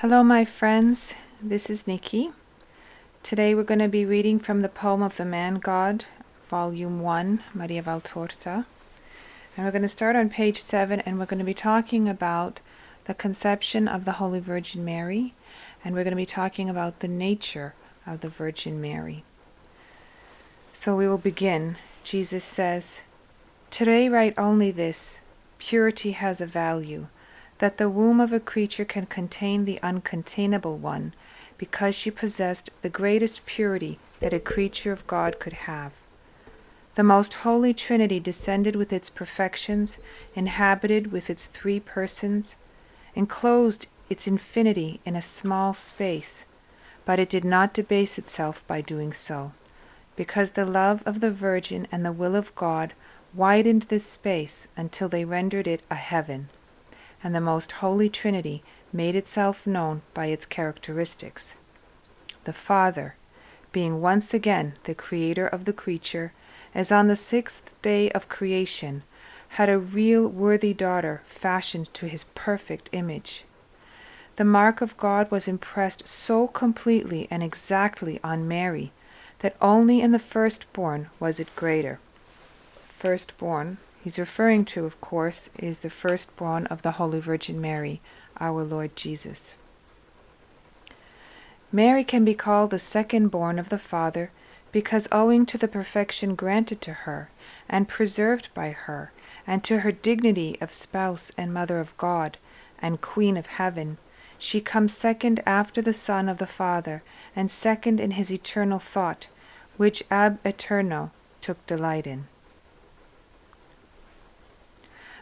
Hello, my friends. This is Nikki. Today we're going to be reading from the poem of the Man God, Volume 1, Maria Valtorta. And we're going to start on page 7 and we're going to be talking about the conception of the Holy Virgin Mary. And we're going to be talking about the nature of the Virgin Mary. So we will begin. Jesus says, Today write only this purity has a value that the womb of a creature can contain the uncontainable one, because she possessed the greatest purity that a creature of God could have. The most holy Trinity descended with its perfections, inhabited with its three persons, enclosed its infinity in a small space, but it did not debase itself by doing so, because the love of the Virgin and the will of God widened this space until they rendered it a heaven and the most holy Trinity made itself known by its characteristics. The Father, being once again the creator of the creature, as on the sixth day of creation, had a real worthy daughter fashioned to his perfect image. The mark of God was impressed so completely and exactly on Mary that only in the firstborn was it greater. Firstborn he's referring to, of course, is the firstborn of the Holy Virgin Mary, our Lord Jesus. Mary can be called the second born of the Father because, owing to the perfection granted to her and preserved by her, and to her dignity of spouse and mother of God and Queen of heaven, she comes second after the Son of the Father, and second in his eternal thought, which ab eterno took delight in.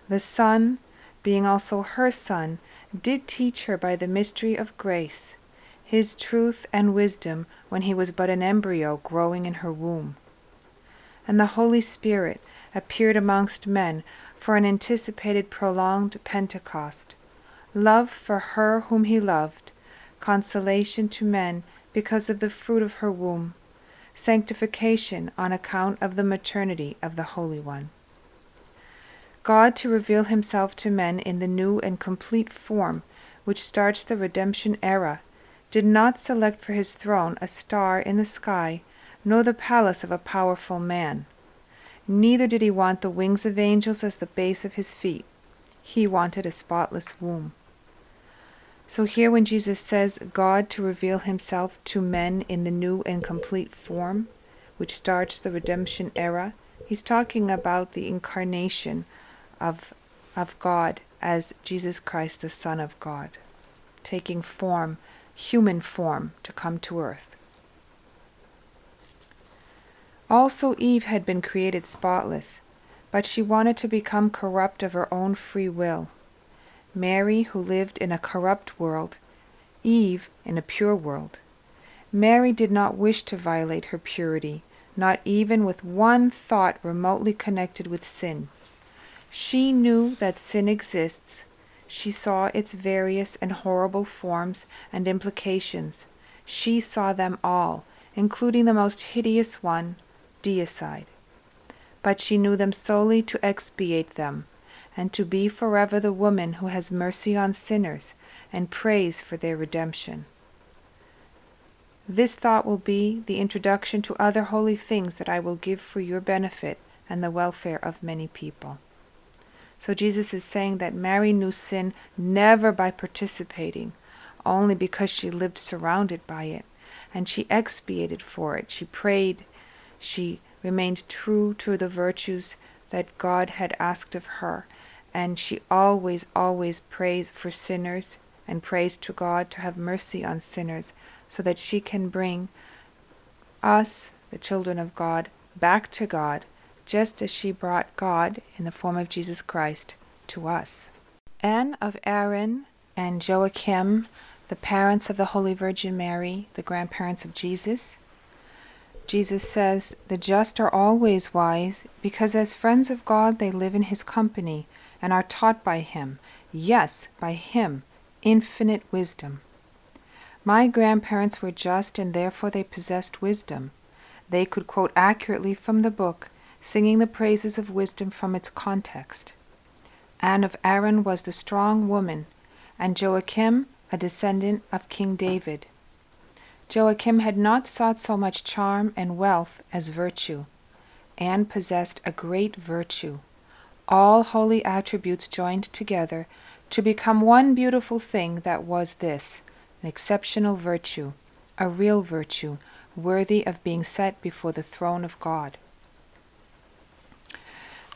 The Son, being also her Son, did teach her by the mystery of grace, his truth and wisdom when he was but an embryo growing in her womb. And the Holy Spirit appeared amongst men for an anticipated prolonged Pentecost, love for her whom he loved, consolation to men because of the fruit of her womb, sanctification on account of the maternity of the Holy One. God to reveal himself to men in the new and complete form which starts the redemption era, did not select for his throne a star in the sky, nor the palace of a powerful man. Neither did he want the wings of angels as the base of his feet. He wanted a spotless womb. So here, when Jesus says God to reveal himself to men in the new and complete form, which starts the redemption era, he's talking about the incarnation of, of God as Jesus Christ, the Son of God, taking form, human form, to come to earth. Also, Eve had been created spotless, but she wanted to become corrupt of her own free will. Mary, who lived in a corrupt world, Eve in a pure world. Mary did not wish to violate her purity, not even with one thought remotely connected with sin. She knew that sin exists. She saw its various and horrible forms and implications. She saw them all, including the most hideous one, deicide. But she knew them solely to expiate them, and to be forever the woman who has mercy on sinners and prays for their redemption. This thought will be the introduction to other holy things that I will give for your benefit and the welfare of many people. So Jesus is saying that Mary knew sin never by participating, only because she lived surrounded by it. And she expiated for it. She prayed. She remained true to the virtues that God had asked of her. And she always, always prays for sinners and prays to God to have mercy on sinners so that she can bring us, the children of God, back to God just as she brought God, in the form of Jesus Christ, to us. Anne of Aaron and Joachim, the parents of the Holy Virgin Mary, the grandparents of Jesus, Jesus says, The just are always wise, because as friends of God they live in his company and are taught by him, yes, by him, infinite wisdom. My grandparents were just, and therefore they possessed wisdom. They could quote accurately from the book singing the praises of wisdom from its context. Anne of Aaron was the strong woman, and Joachim a descendant of King David. Joachim had not sought so much charm and wealth as virtue. Anne possessed a great virtue, all holy attributes joined together to become one beautiful thing that was this an exceptional virtue, a real virtue, worthy of being set before the throne of God.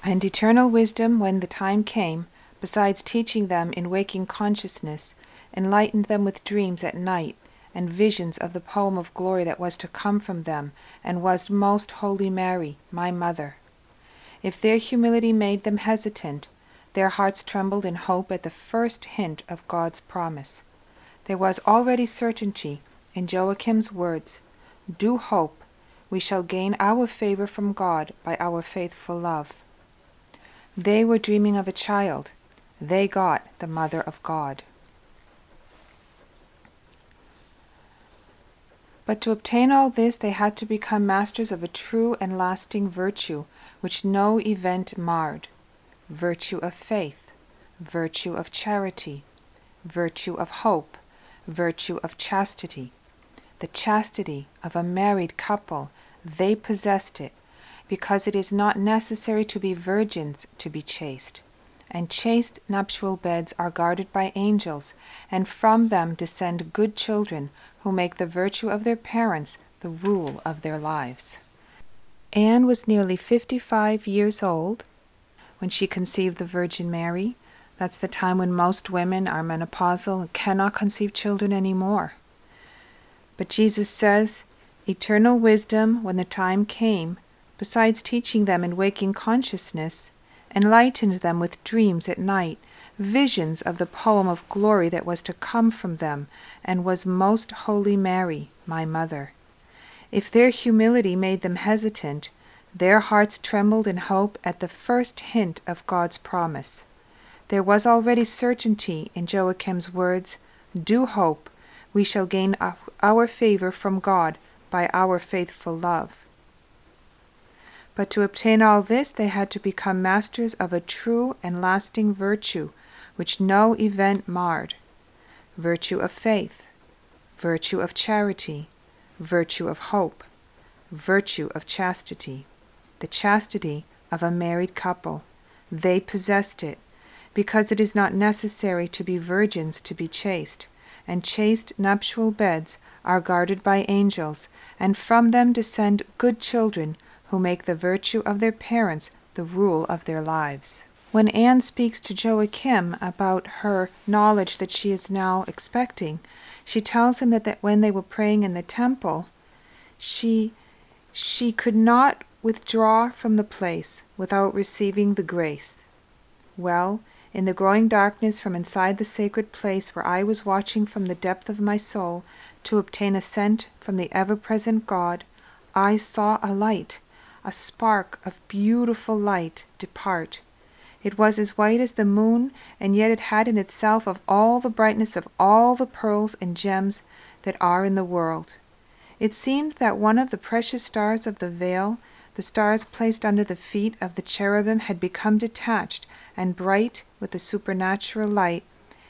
And eternal wisdom, when the time came, besides teaching them in waking consciousness, enlightened them with dreams at night and visions of the poem of glory that was to come from them, and was most holy Mary, my mother. If their humility made them hesitant, their hearts trembled in hope at the first hint of God's promise. There was already certainty in Joachim's words Do hope, we shall gain our favor from God by our faithful love. They were dreaming of a child. They got the Mother of God. But to obtain all this, they had to become masters of a true and lasting virtue, which no event marred virtue of faith, virtue of charity, virtue of hope, virtue of chastity. The chastity of a married couple, they possessed it, because it is not necessary to be virgins to be chaste. And chaste nuptial beds are guarded by angels, and from them descend good children who make the virtue of their parents the rule of their lives. Anne was nearly fifty five years old when she conceived the Virgin Mary. That's the time when most women are menopausal and cannot conceive children anymore. But Jesus says, eternal wisdom, when the time came, besides teaching them in waking consciousness, enlightened them with dreams at night, visions of the poem of glory that was to come from them, and was most holy Mary, my mother. If their humility made them hesitant, their hearts trembled in hope at the first hint of God's promise. There was already certainty in Joachim's words Do hope, we shall gain our favor from God by our faithful love. But to obtain all this, they had to become masters of a true and lasting virtue, which no event marred virtue of faith, virtue of charity, virtue of hope, virtue of chastity, the chastity of a married couple. They possessed it, because it is not necessary to be virgins to be chaste, and chaste nuptial beds are guarded by angels, and from them descend good children who make the virtue of their parents the rule of their lives. When Anne speaks to Joachim about her knowledge that she is now expecting, she tells him that, that when they were praying in the temple, she she could not withdraw from the place without receiving the grace. Well, in the growing darkness from inside the sacred place where I was watching from the depth of my soul to obtain assent from the ever present God, I saw a light a spark of beautiful light depart. It was as white as the moon, and yet it had in itself of all the brightness of all the pearls and gems that are in the world. It seemed that one of the precious stars of the veil, the stars placed under the feet of the cherubim, had become detached and bright with the supernatural light.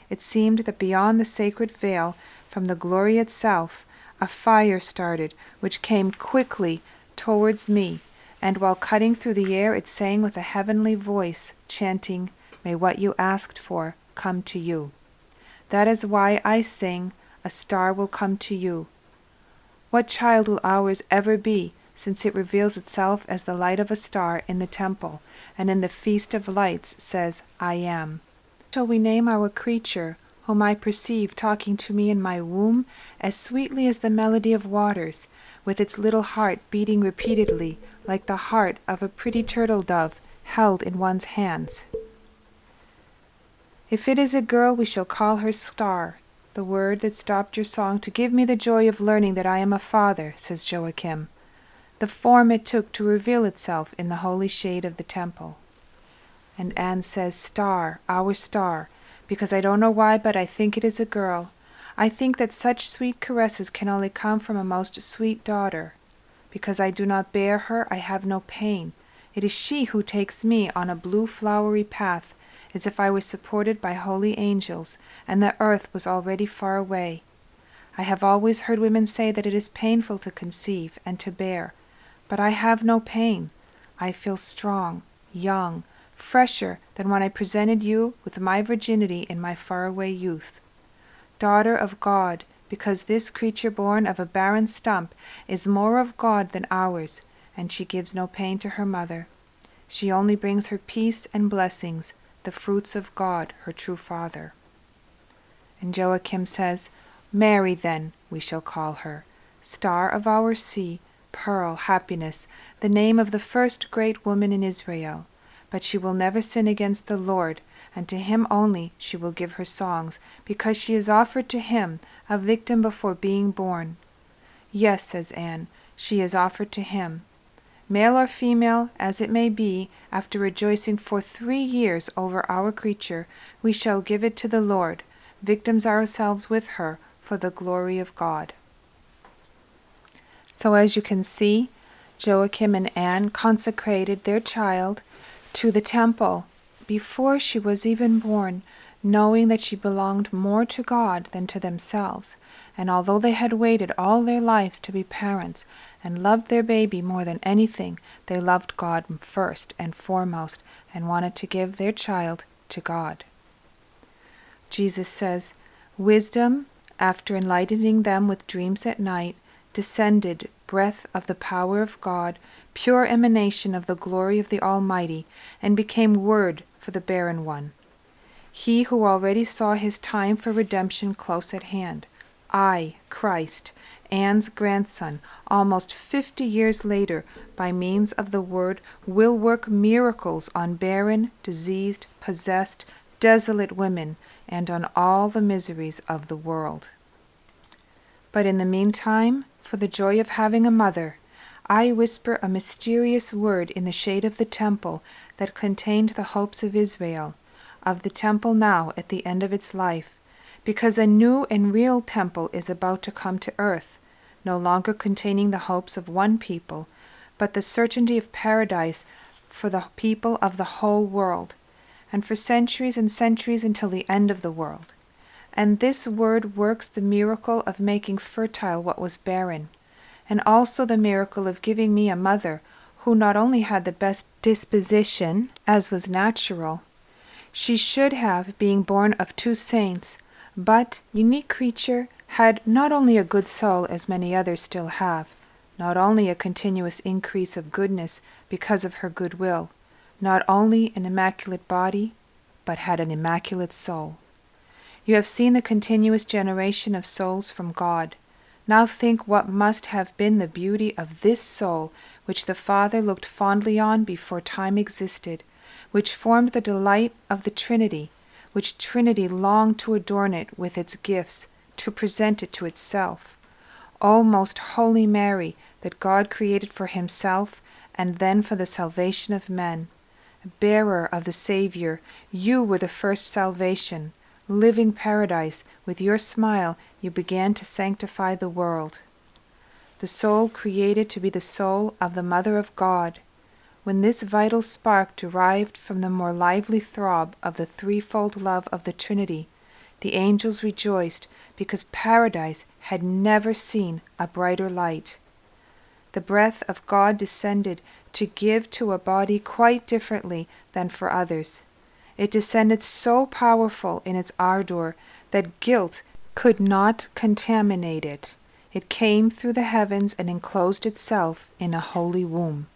It seemed that beyond the sacred veil, from the glory itself, a fire started, which came quickly towards me and while cutting through the air it sang with a heavenly voice, chanting, May what you asked for come to you. That is why I sing, A star will come to you. What child will ours ever be, since it reveals itself as the light of a star in the temple, and in the feast of lights says, I am? Shall we name our creature, whom I perceive talking to me in my womb, as sweetly as the melody of waters, with its little heart beating repeatedly, like the heart of a pretty turtle dove held in one's hands. If it is a girl, we shall call her Star, the word that stopped your song to give me the joy of learning that I am a father, says Joachim, the form it took to reveal itself in the holy shade of the temple. And Anne says, Star, our star, because I don't know why, but I think it is a girl. I think that such sweet caresses can only come from a most sweet daughter. Because I do not bear her, I have no pain. It is she who takes me on a blue flowery path as if I was supported by holy angels, and the earth was already far away. I have always heard women say that it is painful to conceive and to bear, but I have no pain. I feel strong, young, fresher than when I presented you with my virginity in my faraway youth. Daughter of God, because this creature born of a barren stump is more of God than ours, and she gives no pain to her mother. She only brings her peace and blessings, the fruits of God, her true Father. And Joachim says, Mary, then, we shall call her, star of our sea, pearl, happiness, the name of the first great woman in Israel. But she will never sin against the Lord, and to him only she will give her songs, because she is offered to him, a victim before being born. Yes, says Anne, she is offered to him male or female as it may be, after rejoicing for three years over our creature, we shall give it to the Lord, victims ourselves with her, for the glory of God. So, as you can see, Joachim and Anne consecrated their child to the temple before she was even born, knowing that she belonged more to God than to themselves. And although they had waited all their lives to be parents, and loved their baby more than anything, they loved God first and foremost and wanted to give their child to God. Jesus says, Wisdom, after enlightening them with dreams at night, descended, breath of the power of God, pure emanation of the glory of the Almighty, and became Word for the barren one. He who already saw his time for redemption close at hand. I, Christ, Anne's grandson, almost fifty years later, by means of the Word, will work miracles on barren, diseased, possessed, desolate women, and on all the miseries of the world. But in the meantime, for the joy of having a mother, I whisper a mysterious word in the shade of the temple that contained the hopes of Israel, of the temple now at the end of its life, because a new and real temple is about to come to earth, no longer containing the hopes of one people, but the certainty of paradise for the people of the whole world, and for centuries and centuries until the end of the world. And this word works the miracle of making fertile what was barren, and also the miracle of giving me a mother who not only had the best disposition, as was natural, she should have, being born of two saints, but, unique creature, had not only a good soul, as many others still have, not only a continuous increase of goodness because of her good will, not only an immaculate body, but had an immaculate soul. You have seen the continuous generation of souls from God. Now think what must have been the beauty of this soul which the Father looked fondly on before time existed, which formed the delight of the Trinity, which Trinity longed to adorn it with its gifts, to present it to itself. O most holy Mary, that God created for himself and then for the salvation of men. Bearer of the Saviour, you were the first salvation. Living paradise, with your smile you began to sanctify the world. The soul created to be the soul of the Mother of God. When this vital spark derived from the more lively throb of the threefold love of the Trinity, the angels rejoiced because paradise had never seen a brighter light. The breath of God descended to give to a body quite differently than for others. It descended so powerful in its ardor that guilt could not contaminate it. It came through the heavens and enclosed itself in a holy womb.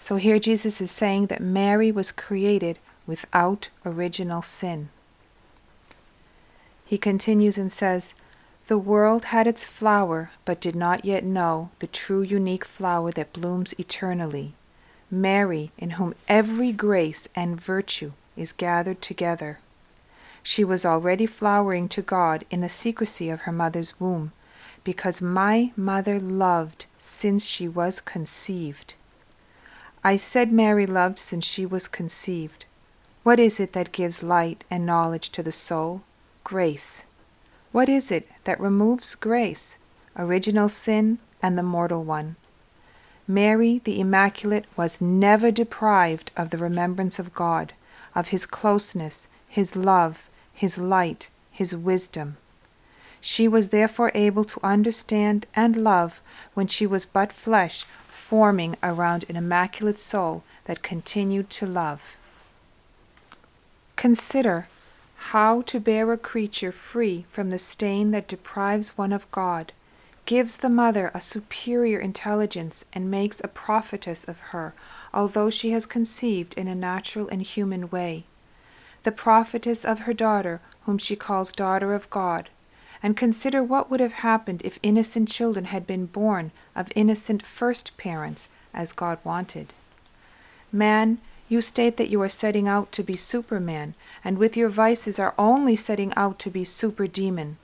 So here Jesus is saying that Mary was created without original sin. He continues and says, The world had its flower, but did not yet know the true unique flower that blooms eternally, Mary, in whom every grace and virtue is gathered together. She was already flowering to God in the secrecy of her mother's womb, because my mother loved since she was conceived. I said Mary loved since she was conceived. What is it that gives light and knowledge to the soul? grace. What is it that removes grace, original sin, and the mortal one? Mary the Immaculate was never deprived of the remembrance of God, of His closeness, His love, His light, His wisdom. She was therefore able to understand and love when she was but flesh forming around an immaculate soul that continued to love. Consider how to bear a creature free from the stain that deprives one of God, gives the mother a superior intelligence, and makes a prophetess of her, although she has conceived in a natural and human way. The prophetess of her daughter, whom she calls daughter of God, and consider what would have happened if innocent children had been born of innocent first parents, as God wanted. Man, you state that you are setting out to be Superman, and with your vices are only setting out to be super demon.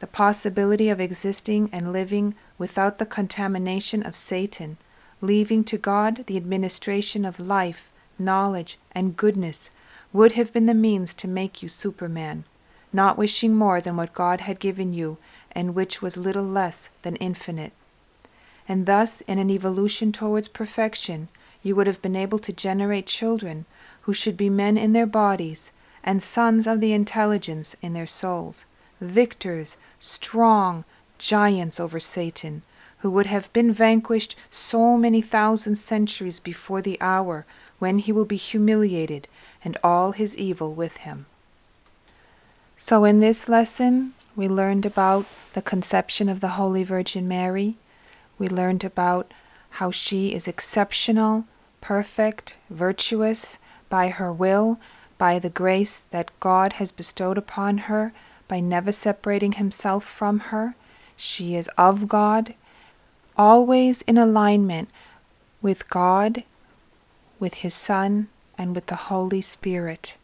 The possibility of existing and living without the contamination of Satan, leaving to God the administration of life, knowledge, and goodness, would have been the means to make you Superman not wishing more than what God had given you, and which was little less than infinite. And thus, in an evolution towards perfection, you would have been able to generate children who should be men in their bodies, and sons of the intelligence in their souls, victors, strong, giants over Satan, who would have been vanquished so many thousand centuries before the hour when he will be humiliated, and all his evil with him. So, in this lesson, we learned about the conception of the Holy Virgin Mary. We learned about how she is exceptional, perfect, virtuous by her will, by the grace that God has bestowed upon her, by never separating Himself from her. She is of God, always in alignment with God, with His Son, and with the Holy Spirit.